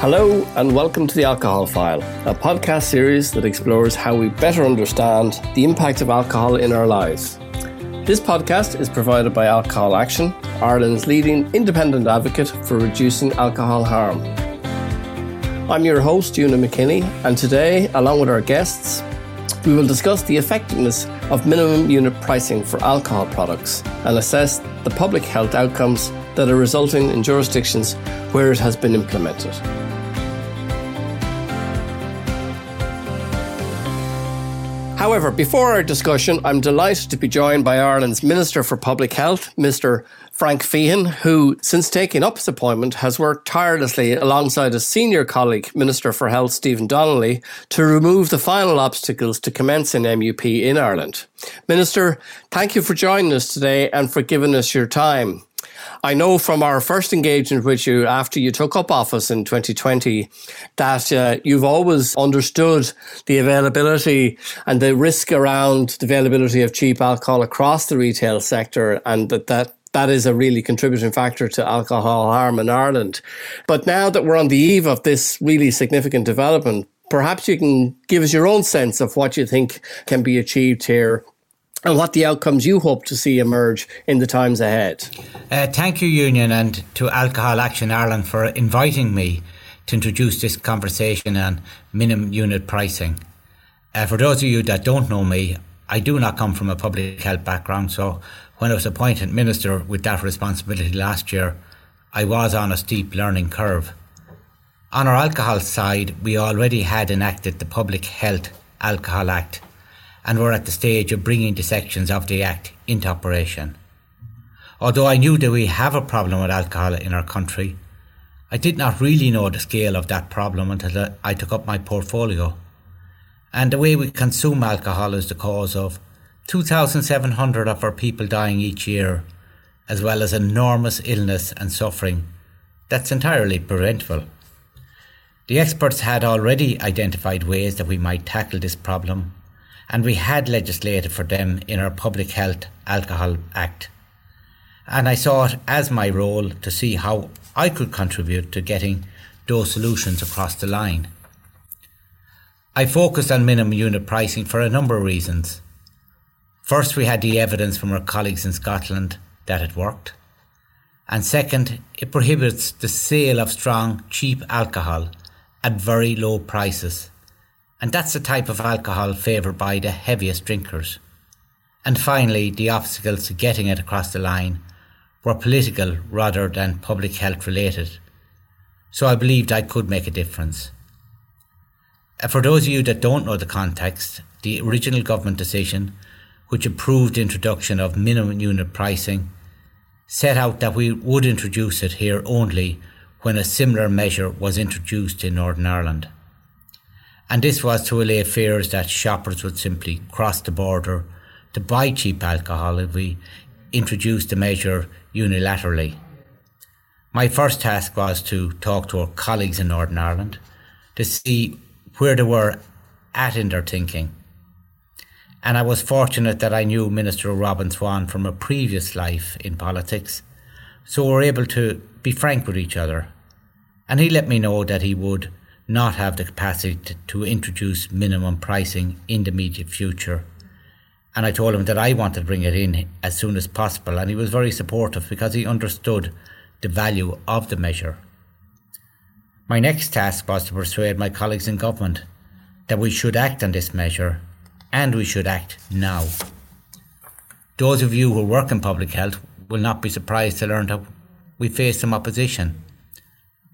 Hello, and welcome to The Alcohol File, a podcast series that explores how we better understand the impact of alcohol in our lives. This podcast is provided by Alcohol Action, Ireland's leading independent advocate for reducing alcohol harm. I'm your host, Eunan McKinney, and today, along with our guests, we will discuss the effectiveness of minimum unit pricing for alcohol products and assess the public health outcomes that are resulting in jurisdictions where it has been implemented. However, before our discussion, I'm delighted to be joined by Ireland's Minister for Public Health, Mr. Frank Feighan, who, since taking up his appointment, has worked tirelessly alongside a senior colleague, Minister for Health, Stephen Donnelly, to remove the final obstacles to commencing MUP in Ireland. Minister, thank you for joining us today and for giving us your time. I know from our first engagement with you after you took up office in 2020 that uh, you've always understood the availability and the risk around the availability of cheap alcohol across the retail sector and that that that is a really contributing factor to alcohol harm in Ireland. But now that we're on the eve of this really significant development, perhaps you can give us your own sense of what you think can be achieved here and what the outcomes you hope to see emerge in the times ahead. Uh, thank you, Eunan, and to Alcohol Action Ireland for inviting me to introduce this conversation on minimum unit pricing. Uh, for those of you that don't know me, I do not come from a public health background, so when I was appointed minister with that responsibility last year, I was on a steep learning curve. On our alcohol side, we already had enacted the Public Health Alcohol Act and were at the stage of bringing the sections of the Act into operation. Although I knew that we have a problem with alcohol in our country, I did not really know the scale of that problem until I took up my portfolio. And the way we consume alcohol is the cause of 2,700 of our people dying each year, as well as enormous illness and suffering that's entirely preventable. The experts had already identified ways that we might tackle this problem and we had legislated for them in our Public Health Alcohol Act. And I saw it as my role to see how I could contribute to getting those solutions across the line. I focused on minimum unit pricing for a number of reasons. First, we had the evidence from our colleagues in Scotland that it worked. And second, it prohibits the sale of strong, cheap alcohol at very low prices and that's the type of alcohol favoured by the heaviest drinkers. And finally, the obstacles to getting it across the line were political rather than public health related. So I believed I could make a difference. Uh, for those of you that don't know the context, the original government decision, which approved the introduction of minimum unit pricing, set out that we would introduce it here only when a similar measure was introduced in Northern Ireland and this was to allay fears that shoppers would simply cross the border to buy cheap alcohol if we introduced the measure unilaterally. My first task was to talk to our colleagues in Northern Ireland to see where they were at in their thinking. And I was fortunate that I knew Minister Robin Swann from a previous life in politics, so we were able to be frank with each other. And he let me know that he would not have the capacity to, to introduce minimum pricing in the immediate future. And I told him that I wanted to bring it in as soon as possible, and he was very supportive because he understood the value of the measure. My next task was to persuade my colleagues in government that we should act on this measure and we should act now. Those of you who work in public health will not be surprised to learn that we face some opposition.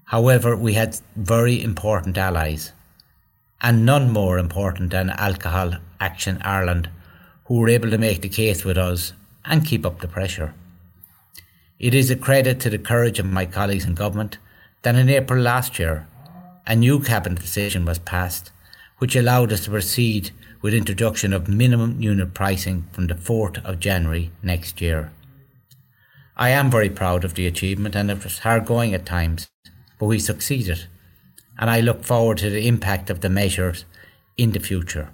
However, we had very important allies, and none more important than Alcohol Action Ireland, who were able to make the case with us and keep up the pressure. It is a credit to the courage of my colleagues in government that in April last year, a new cabinet decision was passed, which allowed us to proceed with introduction of minimum unit pricing from the 4th of January next year. I am very proud of the achievement and it was hard going at times, but we succeeded. And I look forward to the impact of the measures in the future.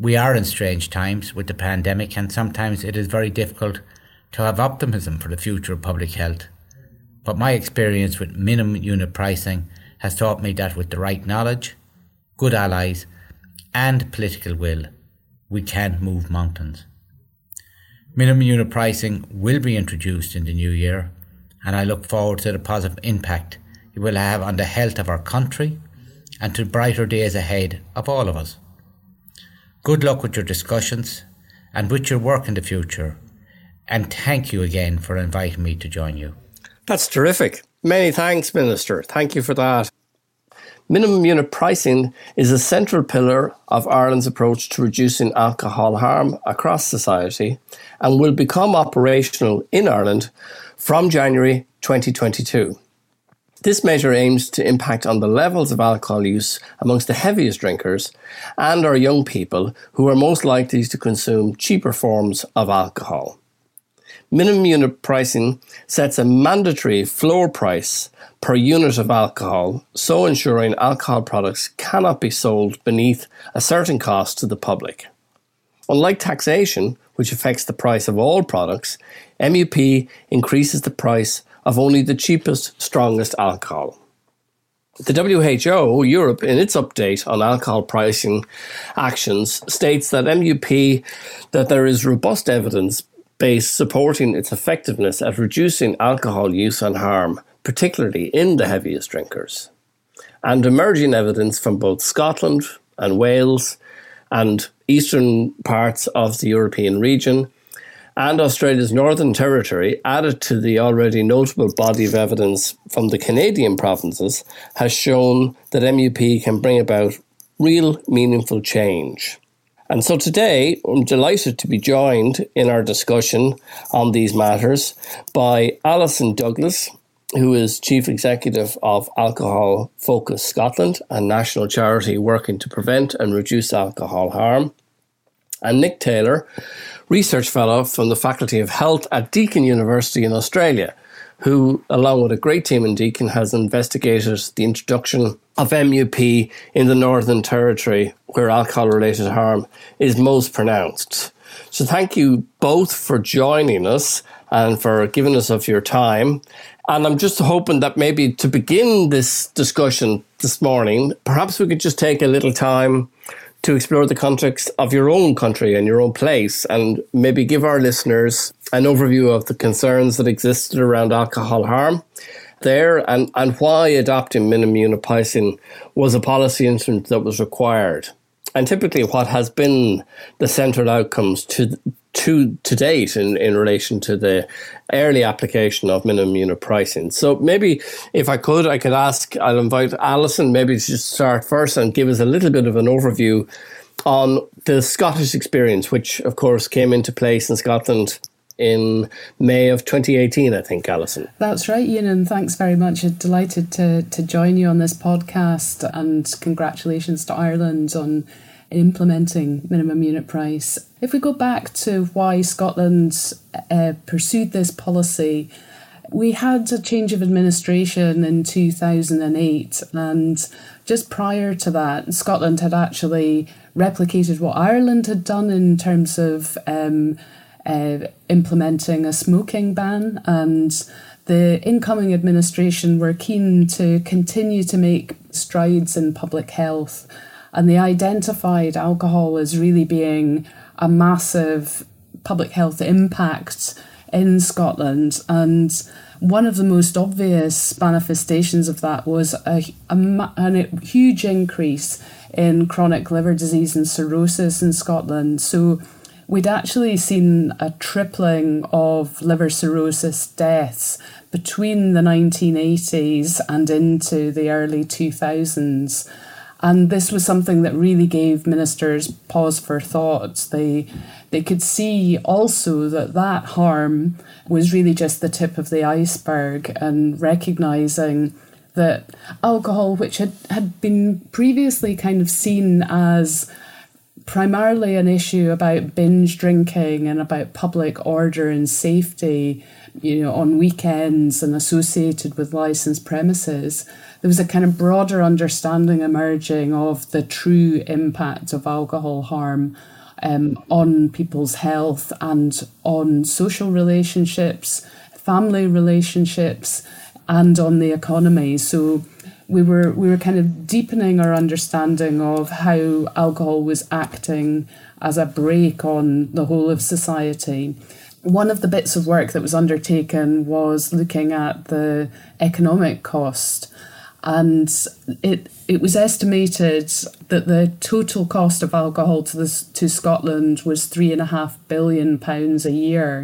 We are in strange times with the pandemic, and sometimes it is very difficult to have optimism for the future of public health. But my experience with minimum unit pricing has taught me that with the right knowledge, good allies, and political will, we can move mountains. Minimum unit pricing will be introduced in the new year, and I look forward to the positive impact it will have on the health of our country and to brighter days ahead of all of us. Good luck with your discussions and with your work in the future, and thank you again for inviting me to join you. That's terrific. Many thanks, Minister. Thank you for that. Minimum unit pricing is a central pillar of Ireland's approach to reducing alcohol harm across society and will become operational in Ireland from January 2022. This measure aims to impact on the levels of alcohol use amongst the heaviest drinkers and our young people who are most likely to consume cheaper forms of alcohol. Minimum unit pricing sets a mandatory floor price per unit of alcohol, so ensuring alcohol products cannot be sold beneath a certain cost to the public. Unlike taxation, which affects the price of all products, MUP increases the price of only the cheapest, strongest alcohol. The WHO Europe, in its update on alcohol pricing actions, states that MUP that there is robust evidence base supporting its effectiveness at reducing alcohol use and harm, particularly in the heaviest drinkers. And emerging evidence from both Scotland and Wales and eastern parts of the European region and Australia's Northern Territory, added to the already notable body of evidence from the Canadian provinces, has shown that MUP can bring about real meaningful change. And so today, I'm delighted to be joined in our discussion on these matters by Alison Douglas, who is Chief Executive of Alcohol Focus Scotland, a national charity working to prevent and reduce alcohol harm, and Nic Taylor, Research Fellow from the Faculty of Health at Deakin University in Australia, who, along with a great team in Deakin, has investigated the introduction of MUP in the Northern Territory, where alcohol related harm is most pronounced. So, thank you both for joining us and for giving us of your time. And I'm just hoping that maybe to begin this discussion this morning, perhaps we could just take a little time to explore the context of your own country and your own place and maybe give our listeners an overview of the concerns that existed around alcohol harm there and, and why adopting minimum pricing was a policy instrument that was required. And typically, what has been the central outcomes to to to date in, in relation to the early application of minimum unit pricing. So maybe if I could, I could ask, I'll invite Alison maybe to just start first and give us a little bit of an overview on the Scottish experience, which of course came into place in Scotland in May of 2018, I think, Alison. That's right, Ian, and thanks very much. I'm delighted to, to join you on this podcast, and congratulations to Ireland on implementing minimum unit price. If we go back to why Scotland uh, pursued this policy, we had a change of administration in 2008, and just prior to that, Scotland had actually replicated what Ireland had done in terms of um, uh, implementing a smoking ban, and the incoming administration were keen to continue to make strides in public health. And they identified alcohol as really being a massive public health impact in Scotland. And one of the most obvious manifestations of that was a, a, a huge increase in chronic liver disease and cirrhosis in Scotland. So we'd actually seen a tripling of liver cirrhosis deaths between the 1980s and into the early 2000s. And this was something that really gave ministers pause for thought. They, they could see also that that harm was really just the tip of the iceberg and recognizing that alcohol, which had, had been previously kind of seen as primarily an issue about binge drinking and about public order and safety, you know, on weekends and associated with licensed premises, there was a kind of broader understanding emerging of the true impact of alcohol harm um, on people's health and on social relationships, family relationships, and on the economy. So we were we were kind of deepening our understanding of how alcohol was acting as a brake on the whole of society. One of the bits of work that was undertaken was looking at the economic cost and it it was estimated that the total cost of alcohol to this to Scotland was three and a half billion pounds a year.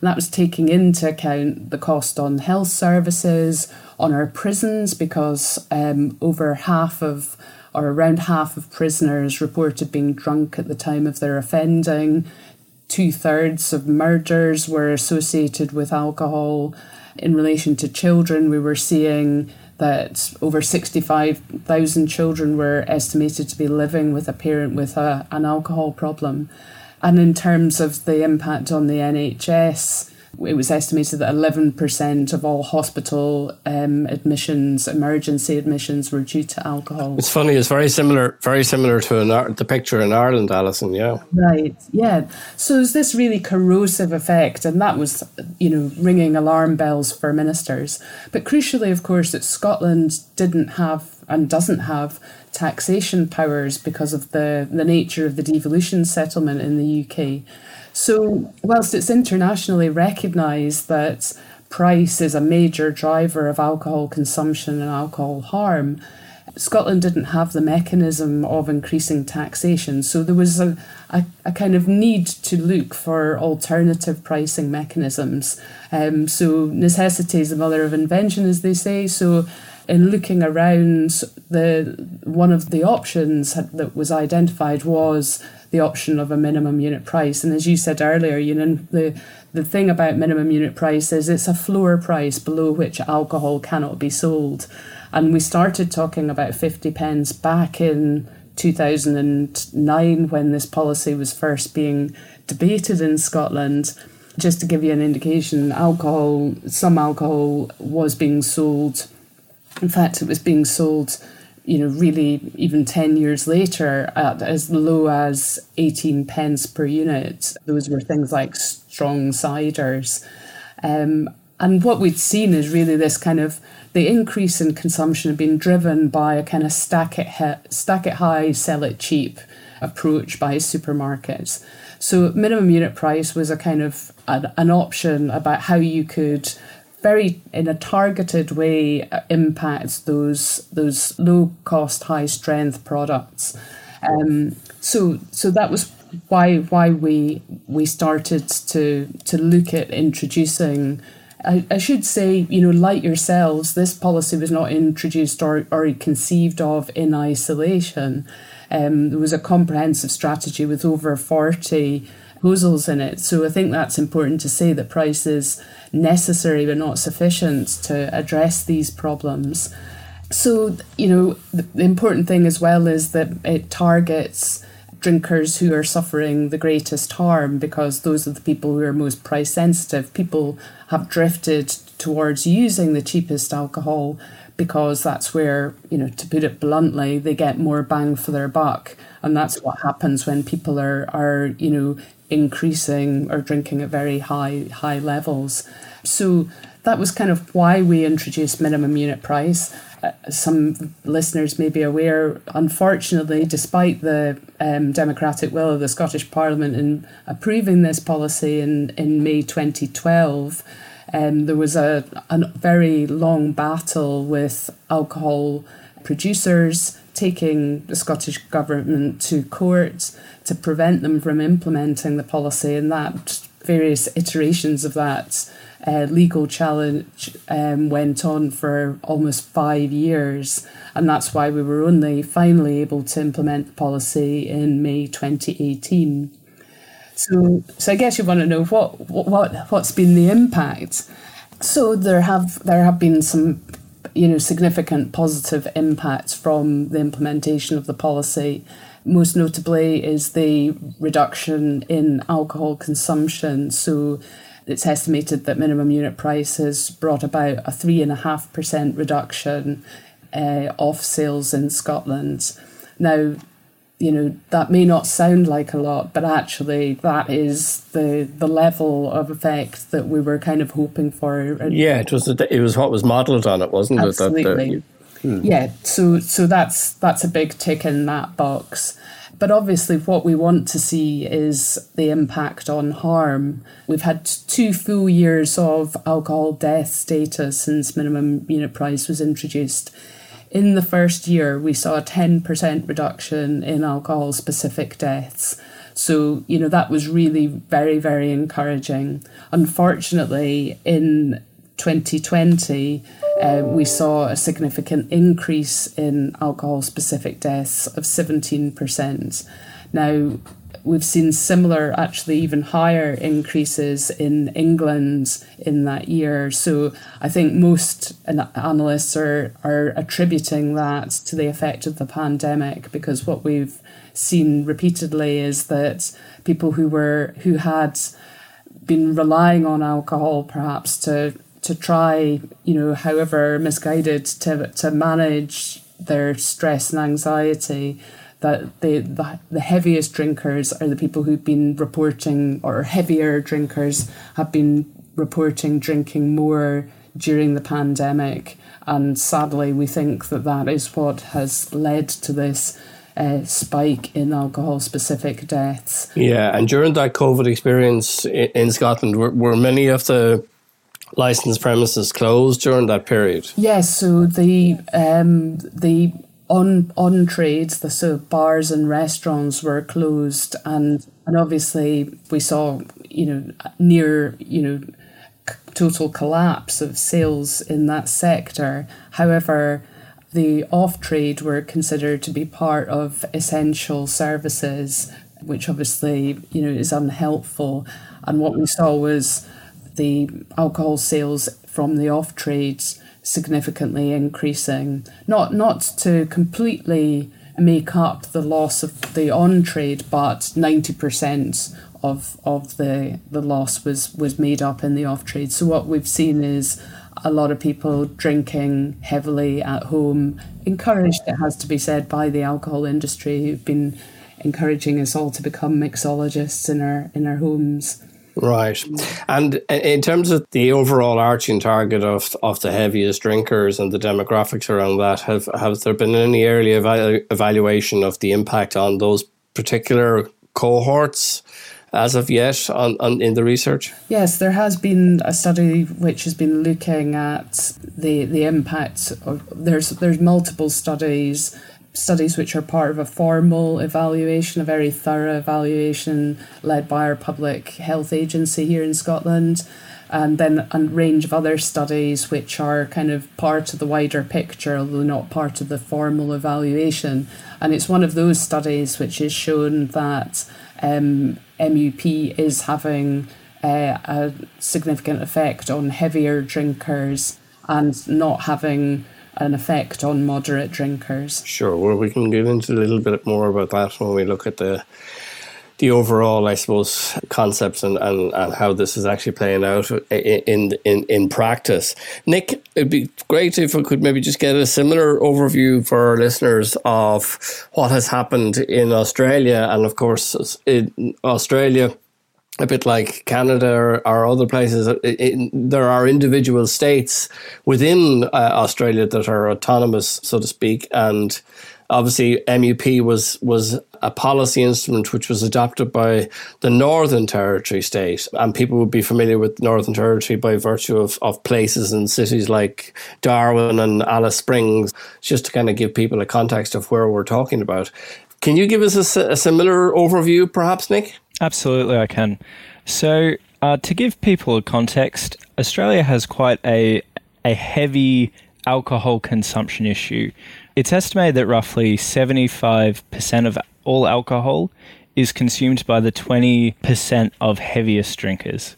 And that was taking into account the cost on health services, on our prisons, because um, over half of or around half of prisoners reported being drunk at the time of their offending. Two thirds of murders were associated with alcohol. In relation to children, we were seeing that over 65,000 children were estimated to be living with a parent with a, an alcohol problem. And in terms of the impact on the NHS, it was estimated that 11% of all hospital um, admissions, emergency admissions, were due to alcohol. It's funny. It's very similar, very similar to an, the picture in Ireland, Alison. Yeah. Right. Yeah. So there's this really corrosive effect, and that was, you know, ringing alarm bells for ministers. But crucially, of course, that Scotland didn't have and doesn't have taxation powers because of the the nature of the devolution settlement in the UK. So, whilst it's internationally recognised that price is a major driver of alcohol consumption and alcohol harm, Scotland didn't have the mechanism of increasing taxation. So, there was a, a, a kind of need to look for alternative pricing mechanisms. Um, so, necessity is the mother of invention, as they say. So, in looking around, the one of the options that was identified was the option of a minimum unit price. And as you said earlier, you know, the the thing about minimum unit price is it's a floor price below which alcohol cannot be sold. And we started talking about 50 pence back in 2009 when this policy was first being debated in Scotland. Just to give you an indication, alcohol, some alcohol was being sold. In fact, it was being sold you know, really even 10 years later at as low as 18 pence per unit. Those were things like strong ciders. Um, and what we'd seen is really this kind of the increase in consumption being driven by a kind of stack it, stack it high, sell it cheap approach by supermarkets. So minimum unit price was a kind of an, an option about how you could very in a targeted way uh, impacts those those low cost high strength products um, so so that was why why we we started to to look at introducing I, I should say you know like yourselves this policy was not introduced or, or conceived of in isolation um, there was a comprehensive strategy with over 40 proposals in it. So I think that's important to say that price is necessary but not sufficient to address these problems. So, you know, the, important thing as well is that it targets drinkers who are suffering the greatest harm because those are the people who are most price sensitive. People have drifted towards using the cheapest alcohol because that's where, you know, to put it bluntly, they get more bang for their buck. And that's what happens when people are, are you know, increasing or drinking at very high high levels. So that was kind of why we introduced minimum unit price. Uh, some listeners may be aware, unfortunately, despite the um, democratic will of the Scottish Parliament in approving this policy in, in May 2012, um, there was a, a very long battle with alcohol producers taking the Scottish Government to court to prevent them from implementing the policy, and that various iterations of that uh, legal challenge um, went on for almost five years, and that's why we were only finally able to implement the policy in May 2018. So, so I guess you want to know what what what's been the impact. So there have there have been some you know, significant positive impacts from the implementation of the policy. Most notably is the reduction in alcohol consumption. So it's estimated that minimum unit prices brought about a 3.5% reduction uh, off sales in Scotland. Now, you know that may not sound like a lot but actually that is the the level of effect that we were kind of hoping for yeah it was it was what was modeled on it wasn't absolutely. it that, hmm. yeah so so that's that's a big tick in that box but obviously what we want to see is the impact on harm we've had two full years of alcohol death data since minimum unit price was introduced in the first year, we saw a 10% reduction in alcohol specific deaths. So, you know, that was really very, very encouraging. Unfortunately, in 2020, uh, we saw a significant increase in alcohol specific deaths of 17%. Now, we've seen similar, actually even higher increases in England in that year. So I think most analysts are, are attributing that to the effect of the pandemic because what we've seen repeatedly is that people who were who had been relying on alcohol perhaps to to try, you know, however misguided to to manage their stress and anxiety that the, the, the heaviest drinkers are the people who've been reporting, or heavier drinkers have been reporting drinking more during the pandemic. And sadly, we think that that is what has led to this uh, spike in alcohol specific deaths. Yeah, and during that COVID experience in Scotland, were, were many of the licensed premises closed during that period? Yes, so the um, the on on trades, the so bars and restaurants were closed, and and obviously we saw you know near you know total collapse of sales in that sector. However, the off trade were considered to be part of essential services, which obviously you know is unhelpful. And what we saw was the alcohol sales from the off trades significantly increasing. Not not to completely make up the loss of the on trade, but ninety percent of of the the loss was was made up in the off trade. So what we've seen is a lot of people drinking heavily at home, encouraged it has to be said by the alcohol industry who've been encouraging us all to become mixologists in our in our homes. Right. And in terms of the overall arching target of of the heaviest drinkers and the demographics around that, have have there been any early evalu- evaluation of the impact on those particular cohorts? as of yet on, on, in the research? Yes, there has been a study which has been looking at the the impact of there's there's multiple studies studies which are part of a formal evaluation, a very thorough evaluation led by our public health agency here in Scotland. And then a range of other studies which are kind of part of the wider picture, although not part of the formal evaluation. And it's one of those studies which has shown that um, MUP is having uh, a significant effect on heavier drinkers and not having an effect on moderate drinkers. Sure. Well, we can get into a little bit more about that when we look at the the overall, I suppose, concepts and, and, and how this is actually playing out in, in in practice. Nic, it'd be great if we could maybe just get a similar overview for our listeners of what has happened in Australia, and of course, in Australia a bit like Canada or, or other places, it, it, there are individual states within uh, Australia that are autonomous, so to speak, and obviously MUP was was a policy instrument which was adopted by the Northern Territory state, and people would be familiar with Northern Territory by virtue of, of places and cities like Darwin and Alice Springs, just to kind of give people a context of where we're talking about. Can you give us a, a similar overview, perhaps, Nic? Absolutely, I can. So, uh, to give people a context, Australia has quite a a heavy alcohol consumption issue. It's estimated that roughly 75% of all alcohol is consumed by the 20% of heaviest drinkers.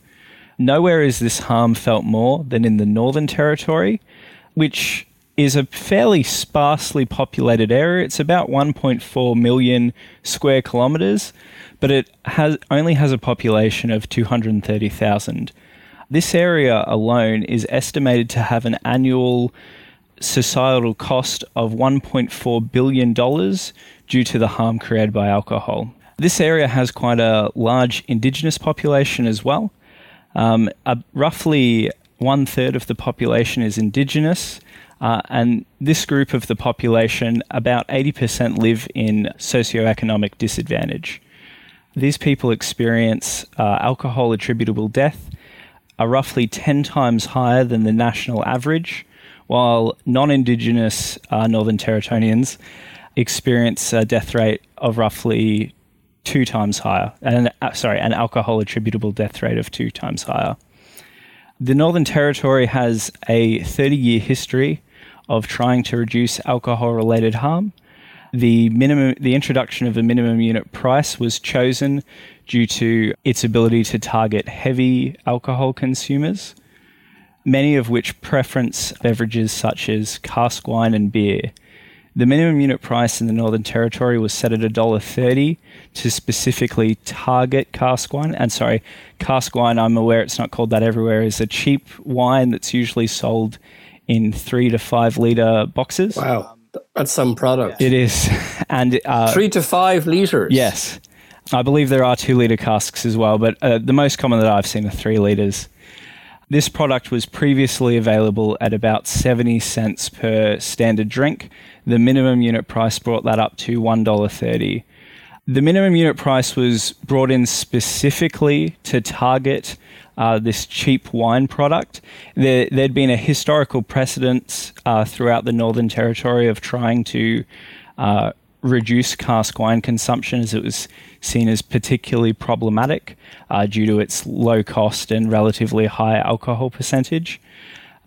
Nowhere is this harm felt more than in the Northern Territory, which is a fairly sparsely populated area. It's about 1.4 million square kilometres, but it has only has a population of 230,000. This area alone is estimated to have an annual societal cost of $1.4 billion due to the harm created by alcohol. This area has quite a large indigenous population as well. Um, uh, roughly one third of the population is indigenous, uh, and this group of the population, about 80% live in socioeconomic disadvantage. These people experience uh, alcohol attributable death are roughly 10 times higher than the national average, while non Indigenous uh, Northern Territorians experience a death rate of roughly two times higher, uh, sorry, an alcohol attributable death rate of two times higher. The Northern Territory has a 30 year history of trying to reduce alcohol related harm. The minimum, the introduction of a minimum unit price was chosen due to its ability to target heavy alcohol consumers, many of which preference beverages such as cask wine and beer. The minimum unit price in the Northern Territory was set at $1.30 to specifically target cask wine. And sorry, cask wine, I'm aware it's not called that everywhere, is a cheap wine that's usually sold in three to five litre boxes. Wow. That's some product. It is. And uh, three to five litres. Yes. I believe there are two litre casks as well, but uh, the most common that I've seen are three litres. This product was previously available at about 70 cents per standard drink. The minimum unit price brought that up to $1.30. The minimum unit price was brought in specifically to target uh, this cheap wine product. There, had been a historical precedent uh, throughout the Northern Territory of trying to uh, reduce cask wine consumption as it was seen as particularly problematic uh, due to its low cost and relatively high alcohol percentage.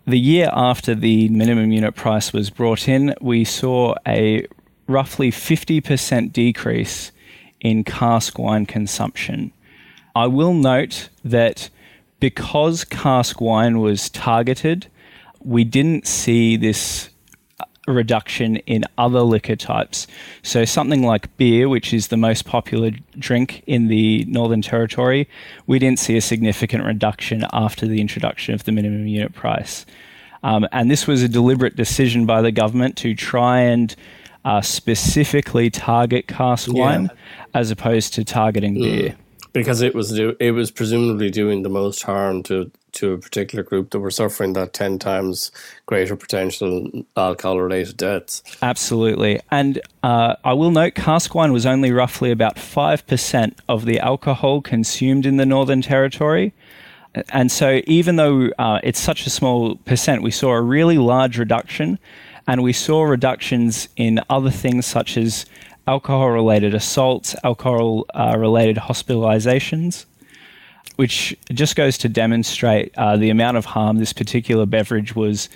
The year after the minimum unit price was brought in, we saw a roughly 50% decrease in cask wine consumption. I will note that because cask wine was targeted, we didn't see this reduction in other liquor types. So, something like beer, which is the most popular drink in the Northern Territory, we didn't see a significant reduction after the introduction of the minimum unit price. Um, and this was a deliberate decision by the government to try and uh, specifically target cask yeah. wine as opposed to targeting beer because it was do, it was presumably doing the most harm to to a particular group that were suffering that 10 times greater potential alcohol related deaths. Absolutely. And uh, I will note cask wine was only roughly about 5% of the alcohol consumed in the Northern Territory. And so, even though uh, it's such a small percent, we saw a really large reduction. And we saw reductions in other things such as alcohol related assaults, alcohol uh, related hospitalizations, which just goes to demonstrate uh, the amount of harm this particular beverage was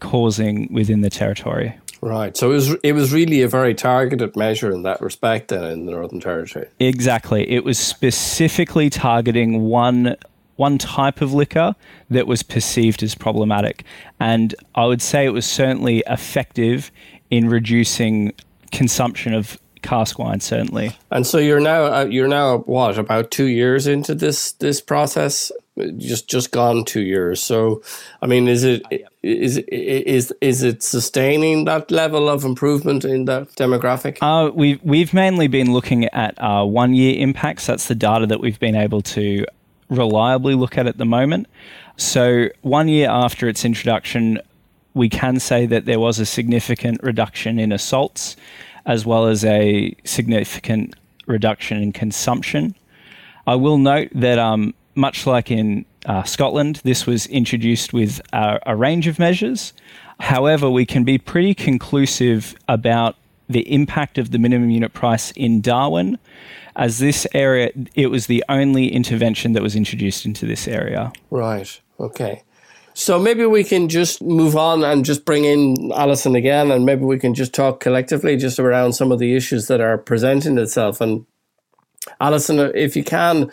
causing within the territory. Right. So it was it was really a very targeted measure in that respect then in the Northern Territory. Exactly. It was specifically targeting one one type of liquor that was perceived as problematic. And I would say it was certainly effective in reducing consumption of cask wine, certainly. And so you're now uh, you're now what about two years into this this process? Just just gone two years. So, I mean, is it is is is it sustaining that level of improvement in that demographic? Uh, we've we've mainly been looking at uh, one year impacts. That's the data that we've been able to reliably look at at the moment. So, one year after its introduction, we can say that there was a significant reduction in assaults as well as a significant reduction in consumption. I will note that, um, much like in uh, Scotland, this was introduced with a, a range of measures. However, we can be pretty conclusive about the impact of the minimum unit price in Darwin, as this area, it was the only intervention that was introduced into this area. Right. Okay. So maybe we can just move on and just bring in Alison again, and maybe we can just talk collectively just around some of the issues that are presenting itself. And Alison, if you can,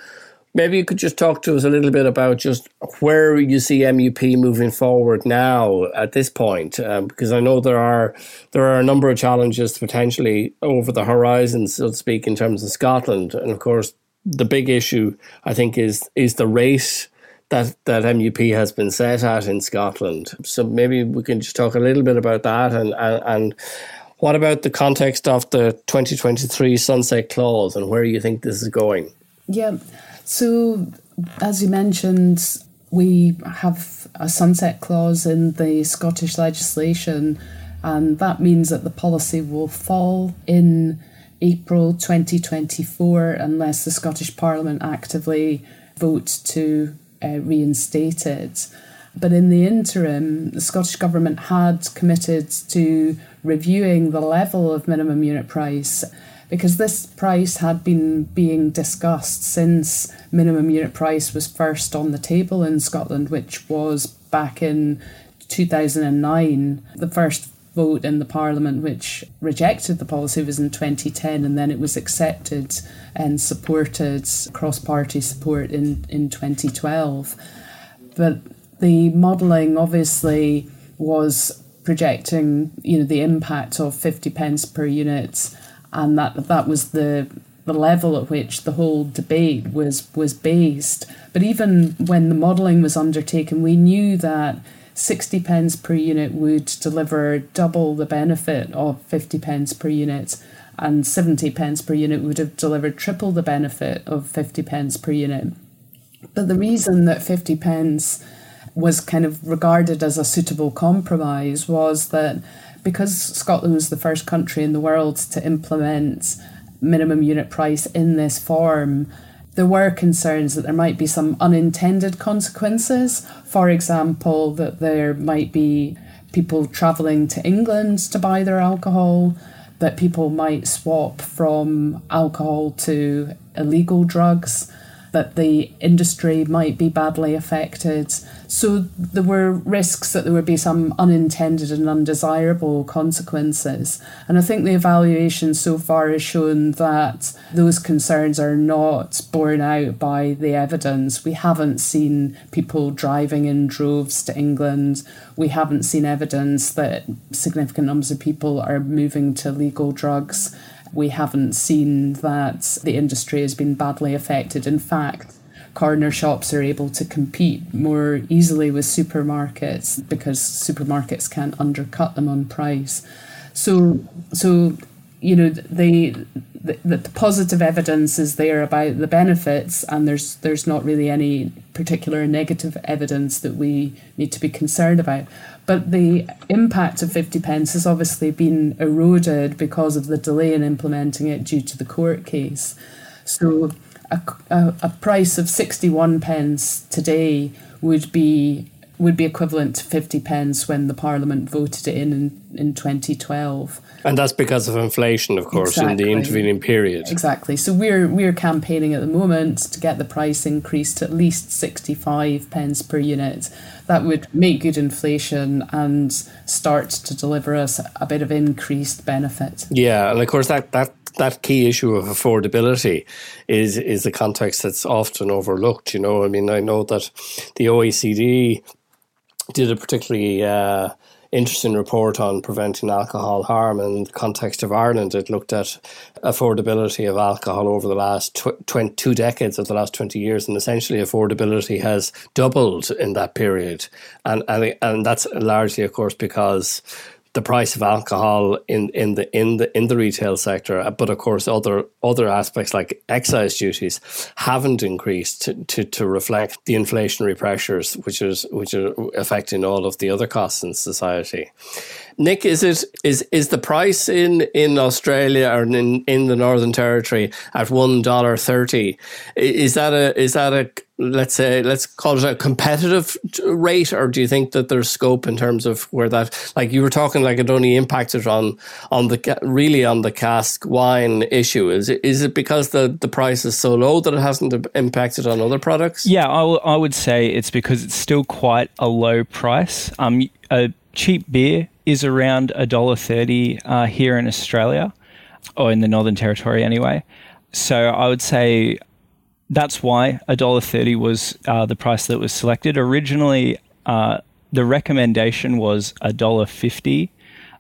maybe you could just talk to us a little bit about just where you see MUP moving forward now at this point, um, because I know there are there are a number of challenges potentially over the horizon, so to speak, in terms of Scotland, and of course the big issue I think is is the rate that that MUP has been set at in Scotland. So maybe we can just talk a little bit about that and and, and What about the context of the 2023 sunset clause and where you think this is going? Yeah. So, as you mentioned, we have a sunset clause in the Scottish legislation, and that means that the policy will fall in April 2024 unless the Scottish Parliament actively votes to uh, reinstate it. But in the interim, the Scottish Government had committed to reviewing the level of minimum unit price because this price had been being discussed since minimum unit price was first on the table in Scotland, which was back in 2009. The first vote in the parliament which rejected the policy was in 2010 and then it was accepted and supported cross party support in in 2012 but the modelling obviously was projecting, you know, the impact of 50 pence per unit, and that that was the the level at which the whole debate was was based. But even when the modelling was undertaken, we knew that 60 pence per unit would deliver double the benefit of 50 pence per unit, and 70 pence per unit would have delivered triple the benefit of 50 pence per unit. But the reason that 50 pence was kind of regarded as a suitable compromise was that because Scotland was the first country in the world to implement minimum unit price in this form, there were concerns that there might be some unintended consequences. For example, that there might be people travelling to England to buy their alcohol, that people might swap from alcohol to illegal drugs that the industry might be badly affected. So there were risks that there would be some unintended and undesirable consequences. And I think the evaluation so far has shown that those concerns are not borne out by the evidence. We haven't seen people driving in droves to England. We haven't seen evidence that significant numbers of people are moving to legal drugs we haven't seen that the industry has been badly affected. In fact, corner shops are able to compete more easily with supermarkets because supermarkets can't undercut them on price. So, so you know the, the the positive evidence is there about the benefits, and there's there's not really any particular negative evidence that we need to be concerned about. But the impact of 50 pence has obviously been eroded because of the delay in implementing it due to the court case. So a, a, a price of 61 pence today would be would be equivalent to 50 pence when the parliament voted it in in, in 2012 and that's because of inflation of course exactly. in the intervening period exactly so we're we're campaigning at the moment to get the price increased to at least 65 pence per unit that would make good inflation and start to deliver us a bit of increased benefit yeah and of course that that that key issue of affordability is is a context that's often overlooked. You know, I mean, I know that the OECD did a particularly uh, interesting report on preventing alcohol harm in the context of Ireland. It looked at affordability of alcohol over the last tw- 20, two decades of the last 20 years, and essentially affordability has doubled in that period. And, and, and that's largely, of course, because the price of alcohol in, in the in the in the retail sector, but of course other other aspects like excise duties haven't increased to, to, to reflect the inflationary pressures which is which are affecting all of the other costs in society. Nic, is it is is the price in in Australia or in in the Northern Territory at one dollar thirty? Is that a is that a let's say let's call it a competitive rate or do you think that there's scope in terms of where that like you were talking like it only impacted on on the really on the cask wine issue. Is it is it because the the price is so low that it hasn't impacted on other products? Yeah I, w- I would say it's because it's still quite a low price. Um a cheap beer is around a dollar thirty uh, here in Australia or in the Northern Territory anyway. So I would say that's why $1.30 was uh, the price that was selected. Originally, uh, the recommendation was $1.50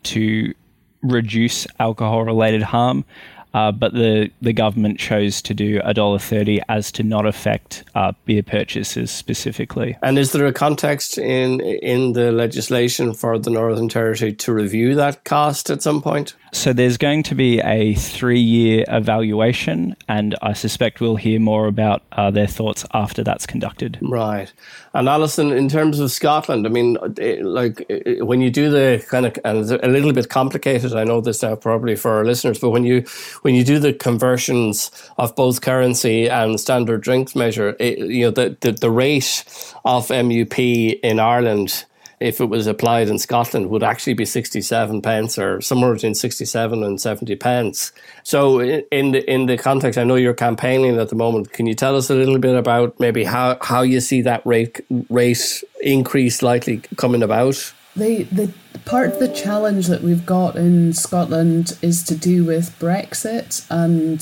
to reduce alcohol related harm. uh, but the, the government chose to do $1.30 as to not affect uh, beer purchases specifically. And is there a context in in the legislation for the Northern Territory to review that cost at some point? So there's going to be a three-year evaluation, and I suspect we'll hear more about uh, their thoughts after that's conducted. Right. And Alison, in terms of Scotland, I mean, eh, like eh, eh, when you do the kind of, and it's a little bit complicated. I know this now probably for our listeners, but when you when you do the conversions of both currency and standard drinks measure, it, you know, the, the the rate of MUP in Ireland if it was applied in Scotland, would actually be 67 pence or somewhere between 67 and 70 pence. So, in the, in the context, I know you're campaigning at the moment. Can you tell us a little bit about maybe how, how you see that rate, rate increase likely coming about? The, the part of the challenge that we've got in Scotland is to do with Brexit and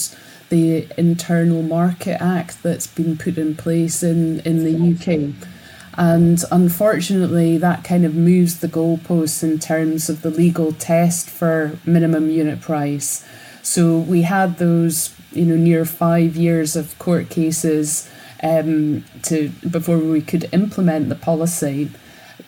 the Internal Market Act that's been put in place in, in the UK. And unfortunately, that kind of moves the goalposts in terms of the legal test for minimum unit price. So we had those, you know, near five years of court cases um, to before we could implement the policy.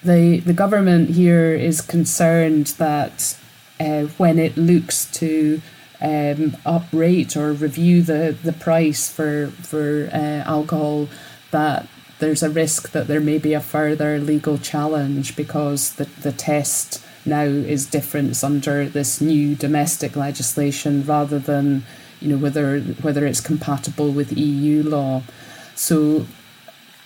The the government here is concerned that uh, when it looks to um, uprate or review the, the price for for uh, alcohol, that there's a risk that there may be a further legal challenge because the, the test now is different under this new domestic legislation rather than you know whether whether it's compatible with EU law. So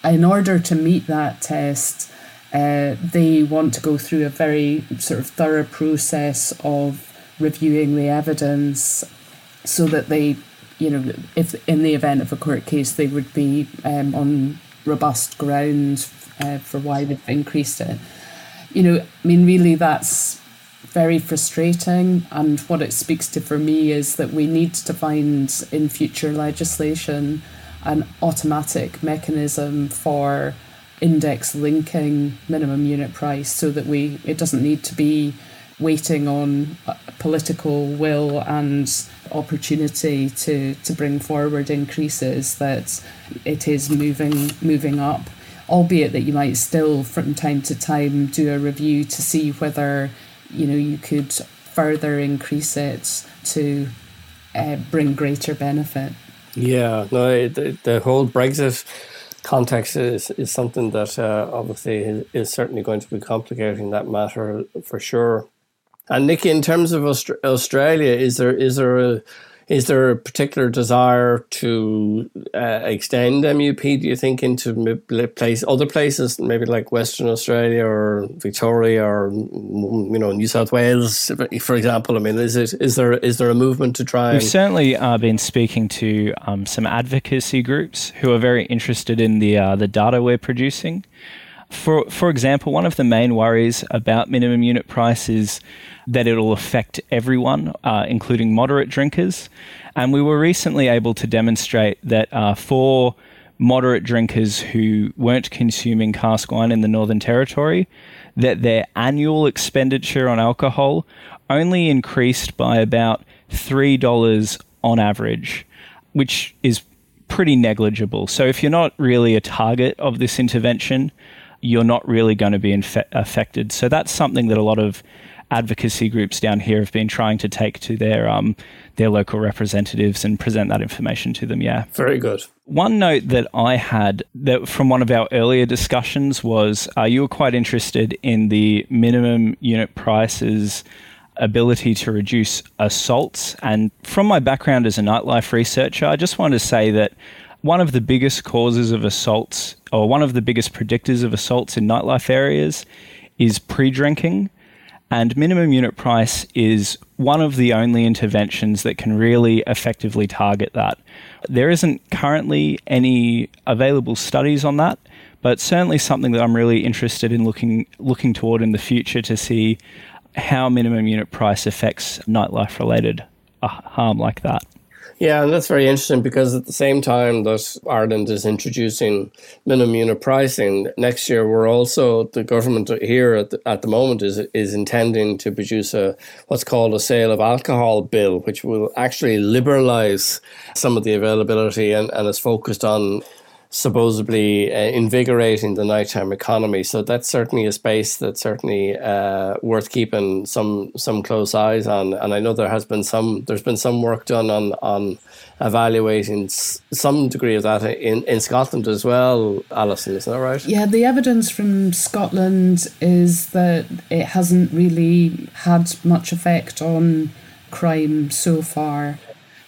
in order to meet that test, uh, they want to go through a very sort of thorough process of reviewing the evidence so that they you know if in the event of a court case they would be um, on robust ground uh, for why they've increased it. You know, I mean, really, that's very frustrating. And what it speaks to for me is that we need to find in future legislation an automatic mechanism for index linking minimum unit price so that we it doesn't need to be waiting on political will and opportunity to, to bring forward increases that it is moving moving up. Albeit that you might still from time to time do a review to see whether you know you could further increase it to uh, bring greater benefit. Yeah no the, the whole brexit context is, is something that uh, obviously is, is certainly going to be complicating that matter for sure and Nikki, in terms of Australia, is there is there a is there a particular desire to uh, extend MUP? Do you think into place other places, maybe like Western Australia or Victoria or you know New South Wales, for example? I mean, is it is there is there a movement to try? We've and- certainly uh, been speaking to um, some advocacy groups who are very interested in the uh, the data we're producing. For for example, one of the main worries about minimum unit price is that it'll affect everyone, uh, including moderate drinkers. And we were recently able to demonstrate that uh, for moderate drinkers who weren't consuming cask wine in the Northern Territory, that their annual expenditure on alcohol only increased by about $3 on average, which is pretty negligible. So if you're not really a target of this intervention, you're not really going to be infe- affected. So that's something that a lot of advocacy groups down here have been trying to take to their um, their local representatives and present that information to them. Yeah, very good. One note that I had that from one of our earlier discussions was uh, you were quite interested in the minimum unit prices ability to reduce assaults. And from my background as a nightlife researcher, I just wanted to say that one of the biggest causes of assaults, or one of the biggest predictors of assaults in nightlife areas, is pre drinking. And minimum unit price is one of the only interventions that can really effectively target that. There isn't currently any available studies on that, but certainly something that I'm really interested in looking looking toward in the future to see how minimum unit price affects nightlife related uh, harm like that. Yeah, and that's very interesting because at the same time that Ireland is introducing minimum unit pricing, next year we're also the government here at the, at the moment is is intending to produce a what's called a sale of alcohol bill, which will actually liberalise some of the availability and, and is focused on supposedly uh, invigorating the nighttime economy. So that's certainly a space that's certainly uh, worth keeping some some close eyes on. And I know there has been some there's been some work done on on evaluating some degree of that in, in Scotland as well. Alison, is that right? Yeah, the evidence from Scotland is that it hasn't really had much effect on crime so far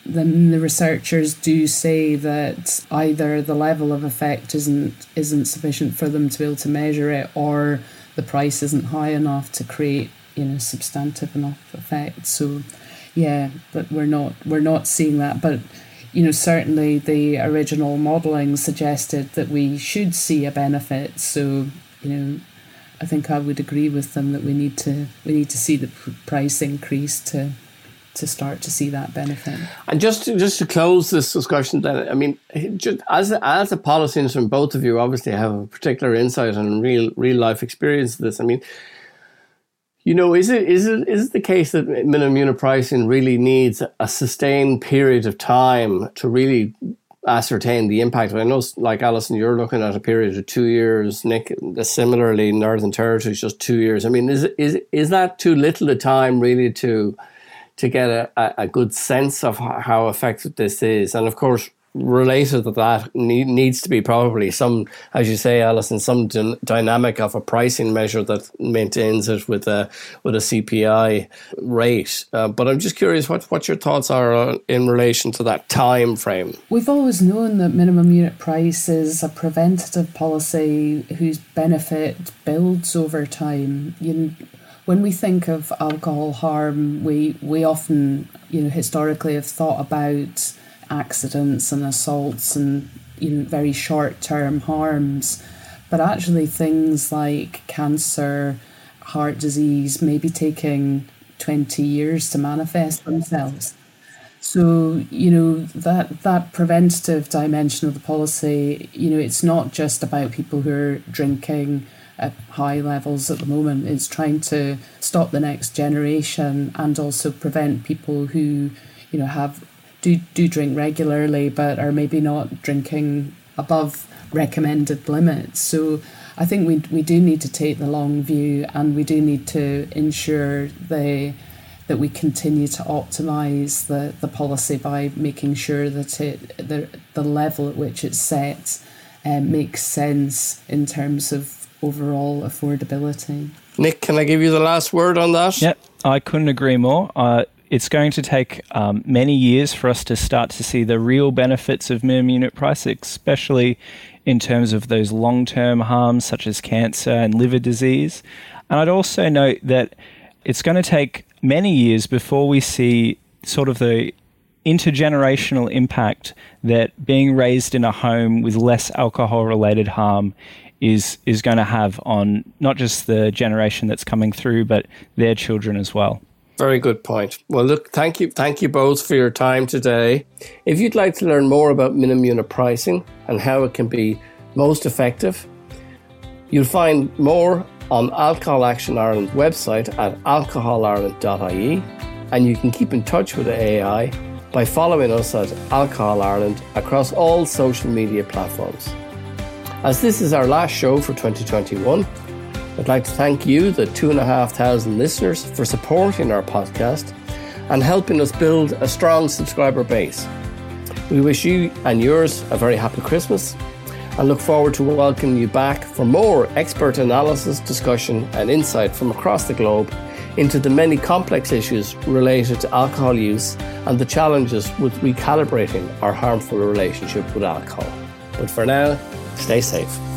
then the researchers do say that either the level of effect isn't isn't sufficient for them to be able to measure it, or the price isn't high enough to create you know substantive enough effect. So, yeah, but we're not we're not seeing that. But you know, certainly the original modelling suggested that we should see a benefit. So, you know, I think I would agree with them that we need to we need to see the price increase to to start to see that benefit. And just to, just to close this discussion, then I mean, just as as a policy from both of you obviously have a particular insight and real real life experience of this. I mean, you know, is it is it is it the case that minimum unit pricing really needs a sustained period of time to really ascertain the impact? I know, like Alison, you're looking at a period of two years. Nic, similarly, Northern Territory is just two years. I mean, is is is that too little a time really to to get a, a good sense of how effective this is. And of course, related to that need, needs to be probably some, as you say, Alison, some d- dynamic of a pricing measure that maintains it with a with a CPI rate. Uh, but I'm just curious what what your thoughts are in relation to that time frame. We've always known that minimum unit price is a preventative policy whose benefit builds over time. You when we think of alcohol harm, we, we often, you know, historically have thought about accidents and assaults and, you know, very short term harms. But actually, things like cancer, heart disease, may be taking 20 years to manifest themselves. So, you know, that, that preventative dimension of the policy, you know, it's not just about people who are drinking at high levels at the moment. is trying to stop the next generation and also prevent people who, you know, have do do drink regularly but are maybe not drinking above recommended limits. So I think we we do need to take the long view and we do need to ensure the that we continue to optimize the, the policy by making sure that it the, the level at which it's set um, makes sense in terms of overall affordability. Nic, can I give you the last word on that? Yep, I couldn't agree more. Uh, it's going to take um, many years for us to start to see the real benefits of minimum unit price, especially in terms of those long term harms such as cancer and liver disease. And I'd also note that it's going to take many years before we see sort of the intergenerational impact that being raised in a home with less alcohol related harm is is going to have on not just the generation that's coming through, but their children as well. Very good point. Well, look, thank you, thank you both for your time today. If you'd like to learn more about minimum unit pricing and how it can be most effective, you'll find more on Alcohol Action Ireland's website at alcoholireland.ie, and you can keep in touch with the AI by following us at Alcohol Ireland across all social media platforms. As this is our last show for 2021, I'd like to thank you, the two and a half thousand listeners, for supporting our podcast and helping us build a strong subscriber base. We wish you and yours a very happy Christmas and look forward to welcoming you back for more expert analysis, discussion, and insight from across the globe into the many complex issues related to alcohol use and the challenges with recalibrating our harmful relationship with alcohol. But for now, Stay safe.